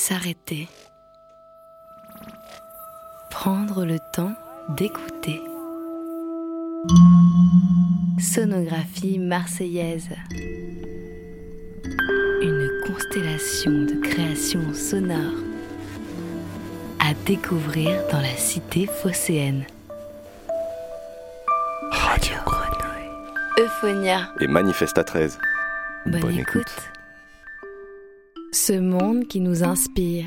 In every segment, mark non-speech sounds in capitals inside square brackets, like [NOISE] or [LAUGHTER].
s'arrêter, prendre le temps d'écouter. Sonographie marseillaise. Une constellation de créations sonores à découvrir dans la cité phocéenne. Radio Grenouille. Euphonia. Et Manifesta 13. Bonne, écoute. Ce monde qui nous inspire.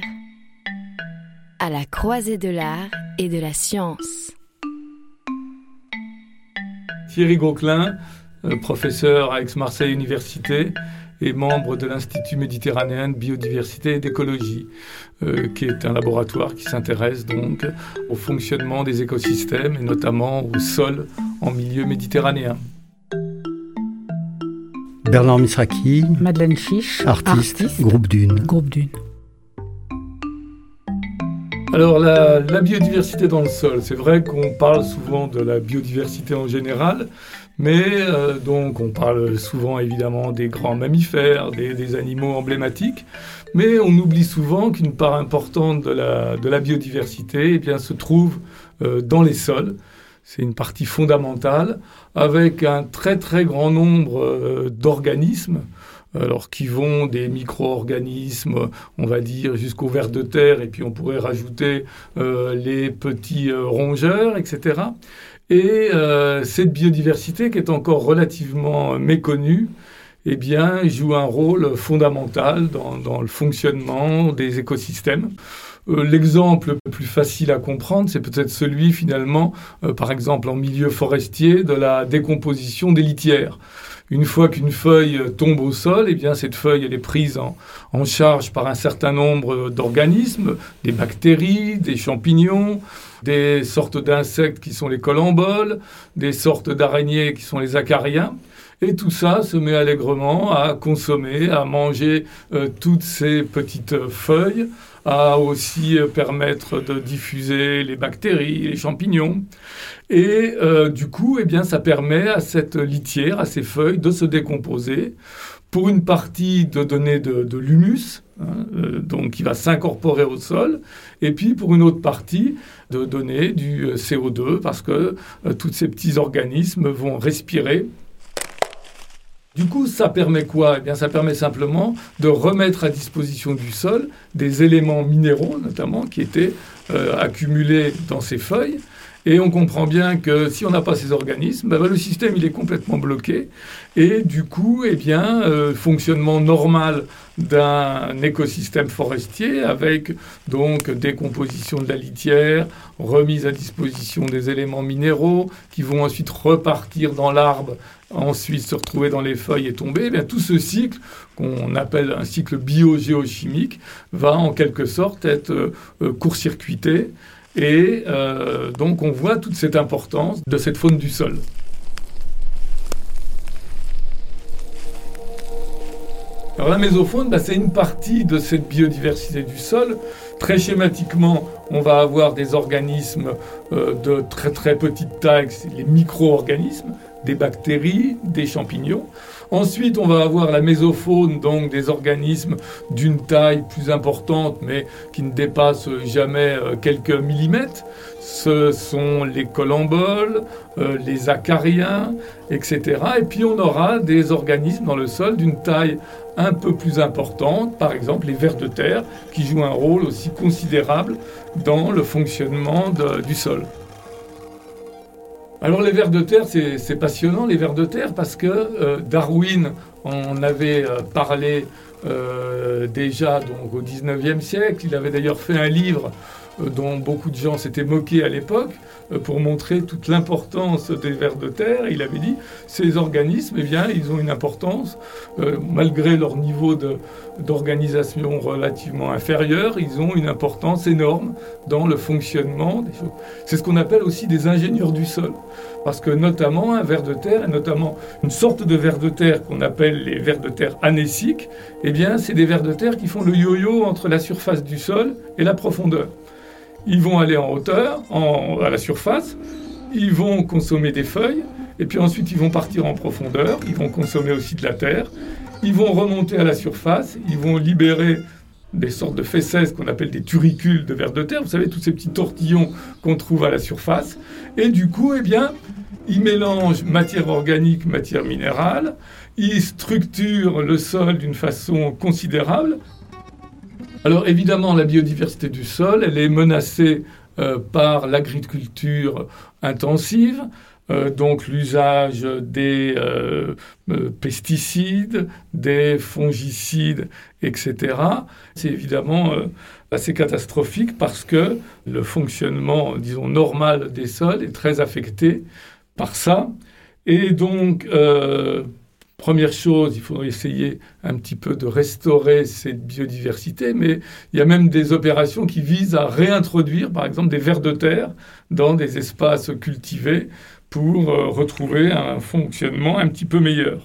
À la croisée de l'art et de la science. Thierry Gauquelin, euh, professeur à Aix-Marseille Université et membre de l'Institut méditerranéen de biodiversité et d'écologie, euh, qui est un laboratoire qui s'intéresse donc au fonctionnement des écosystèmes et notamment au sol en milieu méditerranéen. Bernard Misraki, Madeleine Fiche, artiste, groupe Dune. Groupe Dune. Alors la, la, biodiversité dans le sol, c'est vrai qu'on parle souvent de la biodiversité en général, mais euh, donc on parle souvent évidemment des grands mammifères, des, des animaux emblématiques, mais on oublie souvent qu'une part importante de la, de la biodiversité eh bien, se trouve euh, dans les sols. C'est une partie fondamentale, avec un très très grand nombre euh, d'organismes, alors qui vont des micro-organismes, on va dire, jusqu'aux vers de terre, et puis on pourrait rajouter euh, les petits euh, rongeurs, etc. Et euh, cette biodiversité, qui est encore relativement méconnue, eh bien, joue un rôle fondamental dans, dans le fonctionnement des écosystèmes. Euh, L'exemple le plus facile à comprendre, c'est peut-être celui finalement, euh, par exemple en milieu forestier, de la décomposition des litières. Une fois qu'une feuille tombe au sol, eh bien cette feuille elle est prise en, charge par un certain nombre d'organismes, des bactéries, des champignons, des sortes d'insectes qui sont les colamboles, des sortes d'araignées qui sont les acariens. Et tout ça se met allègrement à consommer, à manger euh, toutes ces petites feuilles, à aussi euh, permettre de diffuser les bactéries, les champignons. Et euh, du coup, eh bien, ça permet à cette litière, à ces feuilles, de se décomposer. Pour une partie, de donner de, l'humus, hein, euh, donc qui va s'incorporer au sol, et puis pour une autre partie, de donner du CO2, parce que tous ces petits organismes vont respirer du coup, ça permet quoi? Eh bien, ça permet simplement de remettre à disposition du sol des éléments minéraux, notamment, qui étaient euh, accumulés dans ces feuilles. Et on comprend bien que si on n'a pas ces organismes, ben, le système il est complètement bloqué. Et du coup, eh bien, euh, fonctionnement normal d'un écosystème forestier avec donc décomposition de la litière, remise à disposition des éléments minéraux qui vont ensuite repartir dans l'arbre, ensuite se retrouver dans les feuilles et tomber. Eh bien, tout ce cycle qu'on appelle un cycle biogéochimique va en quelque sorte être euh, court-circuité. Et euh, donc on voit toute cette importance de cette faune du sol. Alors la mésofaune, bah, c'est une partie de cette biodiversité du sol. Très schématiquement, on va avoir des organismes euh, de très très petite taille, les micro-organismes, des bactéries, des champignons. Ensuite, on va avoir la mésofaune, donc des organismes d'une taille plus importante, mais qui ne dépassent jamais euh, quelques millimètres. Ce sont les colamboles, euh, les acariens, etc. Et puis on aura des organismes dans le sol d'une taille un peu plus importante, par exemple les vers de terre, qui jouent un rôle aussi considérable dans le fonctionnement du sol. Alors les vers de terre, c'est passionnant les vers de terre parce que euh, Darwin en avait euh, parlé euh, déjà donc au 19e siècle. Il avait d'ailleurs fait un livre euh, dont beaucoup de gens s'étaient moqués à l'époque euh, pour montrer toute l'importance des vers de terre. Il avait dit ces organismes, eh bien, ils ont une importance malgré leur niveau d'organisation relativement inférieur, ils ont une importance énorme dans le fonctionnement. C'est ce qu'on appelle aussi des ingénieurs du sol, parce que notamment un ver de terre, et notamment une sorte de ver de terre qu'on appelle les vers de terre anéciques, eh bien, c'est des vers de terre qui font le yo-yo entre la surface du sol et la profondeur. Ils vont aller en hauteur, à la surface, ils vont consommer des feuilles, et puis ensuite ils vont partir en profondeur, ils vont consommer aussi de la terre, ils vont remonter à la surface, ils vont libérer des sortes de fesses qu'on appelle des turicules de vers de terre. Vous savez, tous ces petits tortillons qu'on trouve à la surface. Et du coup, eh bien, il mélange matière organique, matière minérale. Il structure le sol d'une façon considérable. Alors évidemment, la biodiversité du sol, elle est menacée euh, par l'agriculture intensive. Euh, donc l'usage des euh, pesticides, des fongicides, etc. C'est évidemment assez catastrophique parce que le fonctionnement, disons, normal des sols est très affecté par ça. Et donc, Première chose, il faut essayer un petit peu de restaurer cette biodiversité, mais il y a même des opérations qui visent à réintroduire, par exemple, des vers de terre dans des espaces cultivés pour euh, retrouver un fonctionnement un petit peu meilleur.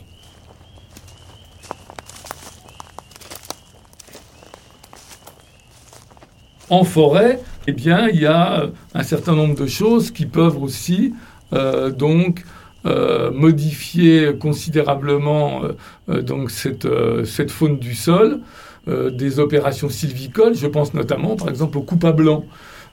En forêt, eh bien, il y a un certain nombre de choses qui peuvent aussi euh, donc euh, modifier considérablement euh, euh, donc cette, cette, faune du sol, des opérations sylvicoles, je pense notamment par exemple au coupe à blanc.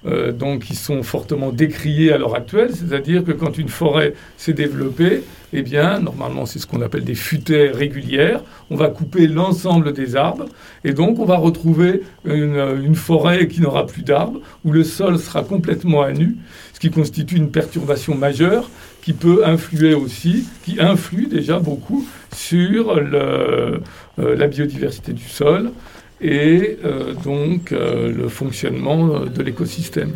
Donc, qui sont fortement décriés à l'heure actuelle, c'est-à-dire que quand une forêt s'est développée, eh bien, normalement, c'est ce qu'on appelle des futaies régulières. On va couper l'ensemble des arbres, et donc on va retrouver une, forêt qui n'aura plus d'arbres, où le sol sera complètement à nu, ce qui constitue une perturbation majeure qui peut influer aussi, qui influe déjà beaucoup sur euh, la biodiversité du sol et euh, donc euh, le fonctionnement de l'écosystème.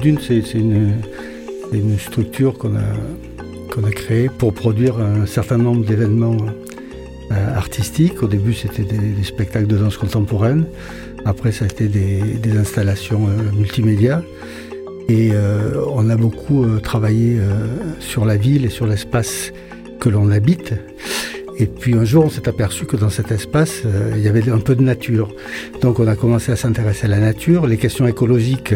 Dune, c'est une, structure qu'on a, qu'on a créée pour produire un certain nombre d'événements euh, artistiques. Au début, c'était des, spectacles de danse contemporaine. Après, ça a été des, installations euh, multimédia. Et euh, on a beaucoup travaillé sur la ville et sur l'espace que l'on habite. Et puis un jour, on s'est aperçu que dans cet espace, euh, il y avait un peu de nature. Donc on a commencé à s'intéresser à la nature. Les questions écologiques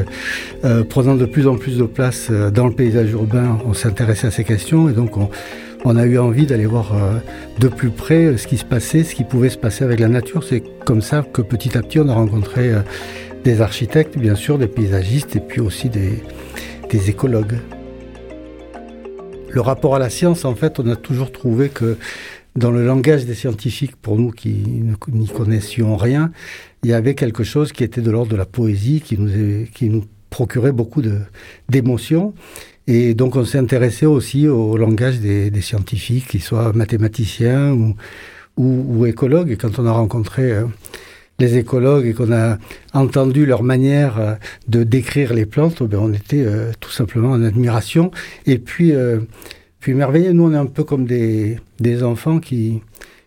euh, prenant de plus en plus de place euh, dans le paysage urbain, on s'intéressait à ces questions et donc on, on a eu envie d'aller voir de plus près ce qui se passait, ce qui pouvait se passer avec la nature. C'est comme ça que petit à petit, on a rencontré des architectes, bien sûr, des paysagistes et puis aussi des, écologues. Le rapport à la science, en fait, on a toujours trouvé que dans le langage des scientifiques, pour nous qui n'y connaissions rien, il y avait quelque chose qui était de l'ordre de la poésie, qui nous procurait beaucoup d'émotions. Et donc on s'est intéressé aussi au langage des, scientifiques, qu'ils soient mathématiciens ou, ou, écologues. Et quand on a rencontré euh, les écologues et qu'on a entendu leur manière euh, de décrire les plantes, ben on était euh, tout simplement en admiration. Et puis puis merveilleux, nous on est un peu comme des, des enfants qui,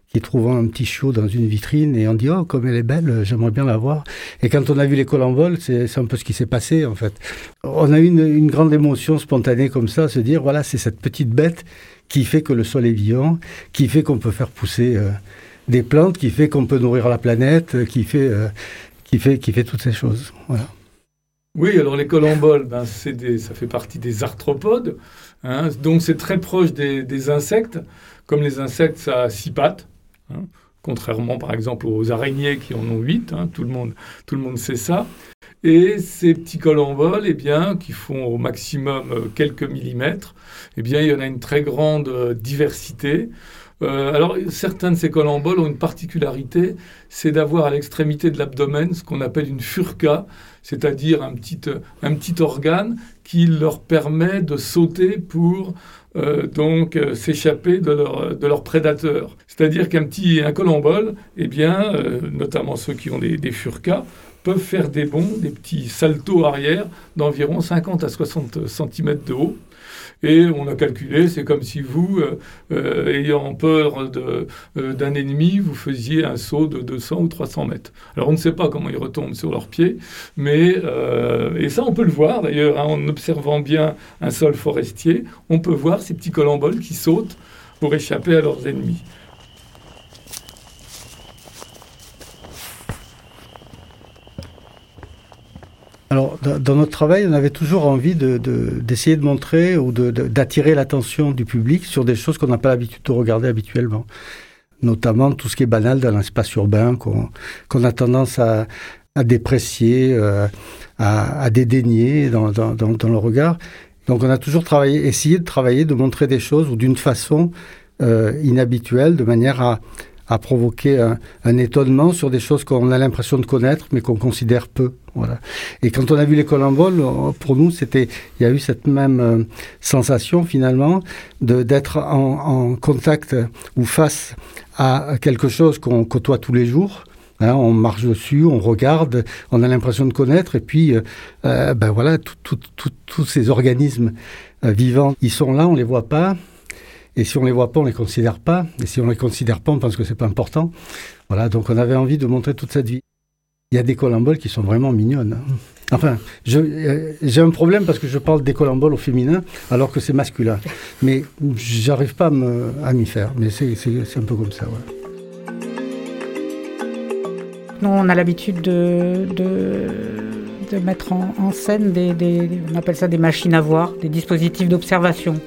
qui trouvent un petit chiot dans une vitrine et on dit oh comme elle est belle, j'aimerais bien la voir. Et quand on a vu l'école en vol, c'est un peu ce qui s'est passé en fait. On a eu une, grande émotion spontanée comme ça, se dire voilà c'est cette petite bête qui fait que le sol est vivant, qui fait qu'on peut faire pousser euh, des plantes, qui fait qu'on peut nourrir la planète, qui fait euh, qui fait qui fait toutes ces choses. Voilà. Oui, alors les colamboles, ben, des, ça fait partie des arthropodes. Hein, donc c'est très proche des, insectes. Comme les insectes, ça a six pattes. Hein, contrairement par exemple aux araignées qui en ont huit. Hein, tout, le monde, tout le monde sait ça. Et ces petits colamboles, eh bien, qui font au maximum euh, quelques millimètres, eh bien, il y en a une très grande euh, diversité. Euh, alors, certains de ces colamboles ont une particularité, c'est d'avoir à l'extrémité de l'abdomen ce qu'on appelle une furca, c'est-à-dire un petit, un petit organe qui leur permet de sauter pour euh, donc euh, s'échapper de leur, de leur prédateur. C'est-à-dire qu'un petit un colombole, eh bien, notamment ceux qui ont des, des furcas, peuvent faire des bonds, des petits saltos arrière d'environ 50 à 60 cm de haut. Et on a calculé, c'est comme si vous, euh, euh, ayant peur euh, d'un ennemi, vous faisiez un saut de 200 ou 300 mètres. Alors on ne sait pas comment ils retombent sur leurs pieds, mais, et ça on peut le voir d'ailleurs, hein, en observant bien un sol forestier, on peut voir ces petits colamboles qui sautent pour échapper à leurs ennemis. Alors, dans notre travail, on avait toujours envie d'essayer de, montrer ou d'attirer l'attention du public sur des choses qu'on n'a pas l'habitude de regarder habituellement. Notamment tout ce qui est banal dans l'espace urbain, qu'on a tendance à, déprécier, euh, à, dédaigner dans, le regard. Donc, on a toujours essayé de travailler, de montrer des choses ou d'une façon euh, inhabituelle, de manière à, à provoquer un, étonnement sur des choses qu'on a l'impression de connaître, mais qu'on considère peu. Voilà. Et quand on a vu les colamboles, pour nous, c'était, il y a eu cette même euh, sensation finalement d'être en, contact ou face à quelque chose qu'on côtoie tous les jours. Hein, on marche dessus, on regarde, on a l'impression de connaître, et puis, euh, euh ben voilà, tous ces organismes euh, vivants, ils sont là, on les voit pas, et si on les voit pas, on les considère pas. Et si on les considère pas, on pense que c'est pas important. Voilà, donc on avait envie de montrer toute cette vie. Il y a des colamboles qui sont vraiment mignonnes. Hein. Enfin, euh, j'ai un problème parce que je parle des colamboles au féminin alors que c'est masculin. Mais j'arrive pas à m'y faire. Mais c'est un peu comme ça. Voilà. Nous, on a l'habitude de, mettre en, scène des, on appelle ça des machines à voir, des dispositifs d'observation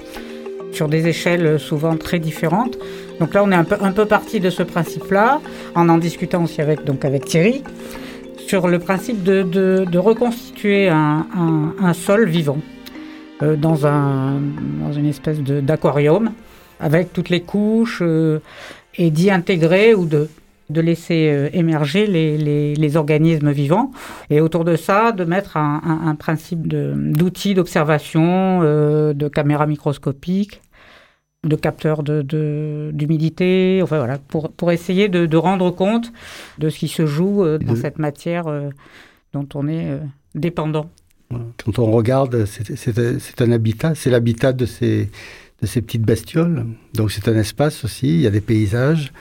sur des échelles souvent très différentes. Donc là, on est un peu, un parti de ce principe-là, en en discutant aussi avec, Thierry, sur le principe de, de, de reconstituer un, sol vivant euh, dans, un, une espèce d'aquarium, avec toutes les couches, euh, et d'y intégrer ou de, de laisser euh, émerger les, les, les, organismes vivants et autour de ça de mettre un, un, un principe d'outils d'observation, euh, de caméras microscopiques, de capteurs d'humidité, de, enfin voilà, pour, pour essayer de, de, rendre compte de ce qui se joue euh, dans cette matière euh, dont on est euh, dépendant. Quand on regarde, c'est un habitat, c'est l'habitat de ces, de ces petites bestioles. Donc c'est un espace aussi, il y a des paysages,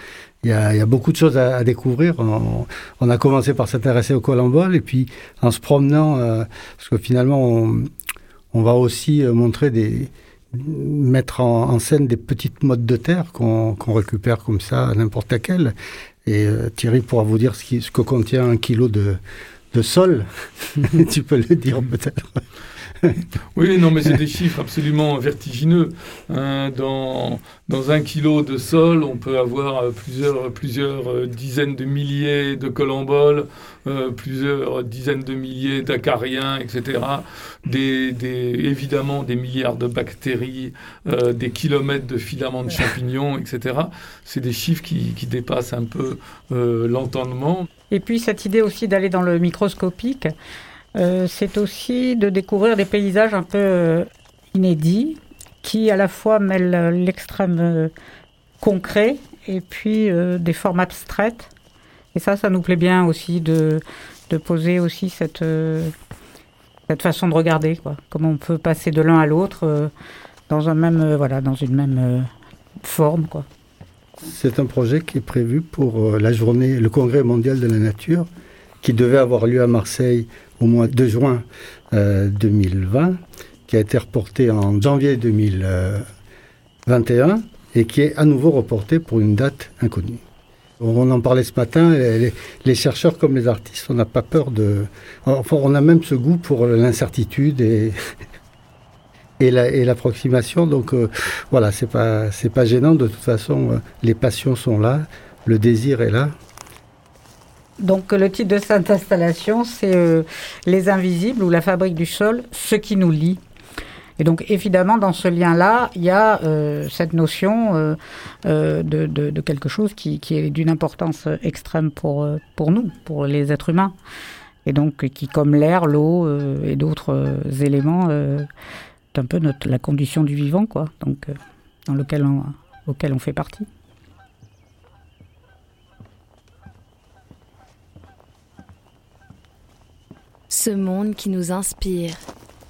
il y a, il y a beaucoup de choses à, à découvrir. On, on, a commencé par s'intéresser au colambole et puis en se promenant, euh, parce que finalement on, on va aussi montrer des, mettre en, en, scène des petites modes de terre qu'on qu récupère comme ça n'importe laquelle. Et euh, Thierry pourra vous dire ce, qui, ce que contient un kilo de, de sol. [LAUGHS] tu peux le dire peut-être. [LAUGHS] oui, non, mais c'est des chiffres absolument vertigineux. Hein, dans, dans un kilo de sol, on peut avoir euh, plusieurs, plusieurs euh, dizaines de milliers de colamboles, euh, plusieurs dizaines de milliers d'acariens, etc. Des, des, évidemment, des milliards de bactéries, euh, des kilomètres de filaments de champignons, etc. C'est des chiffres qui, qui, dépassent un peu l'entendement. Et puis cette idée aussi d'aller dans le microscopique, euh, c'est aussi de découvrir des paysages un peu euh, inédits qui à la fois mêlent l'extrême euh, concret et puis des formes abstraites. Et ça, ça nous plaît bien aussi de, de poser aussi cette, cette façon de regarder, quoi. Comment on peut passer de l'un à l'autre dans un même, voilà, dans une même forme, quoi. C'est un projet qui est prévu pour la journée, le Congrès mondial de la nature, qui devait avoir lieu à Marseille au mois de juin euh, 2020, qui a été reporté en janvier 2021 et qui est à nouveau reporté pour une date inconnue. On en parlait ce matin, les, chercheurs comme les artistes, on n'a pas peur de... Enfin, on a même ce goût pour l'incertitude et, [LAUGHS] et l'approximation. La, donc euh, voilà, c'est pas, pas gênant. De toute façon, euh, les passions sont là, le désir est là. Donc le titre de cette installation, c'est euh, Les Invisibles ou la fabrique du sol, ce qui nous lie. Et donc évidemment, dans ce lien-là, il y a euh, cette notion euh, euh, de, de, de, quelque chose qui, qui est d'une importance extrême pour, euh, pour nous, pour les êtres humains. Et donc qui, comme l'air, l'eau euh, et d'autres éléments, est un peu notre, la condition du vivant, quoi. Donc dans lequel on, auquel on fait partie. Ce monde qui nous inspire,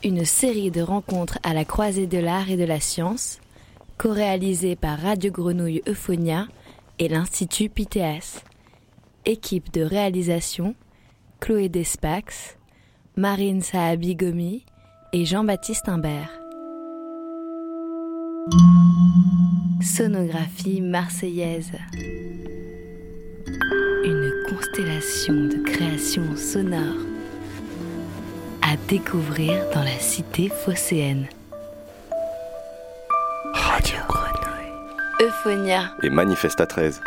une série de rencontres à la croisée de l'art et de la science, co-réalisée par Radio Grenouille Euphonia et l'Institut PTS. Équipe de réalisation Chloé Despax, Marine Saabi-Gomi et Jean-Baptiste Imbert. Sonographie marseillaise. Une constellation de créations sonores à découvrir dans la cité phocéenne. Radio Grenouille. Euphonia. Et Manifesta 13.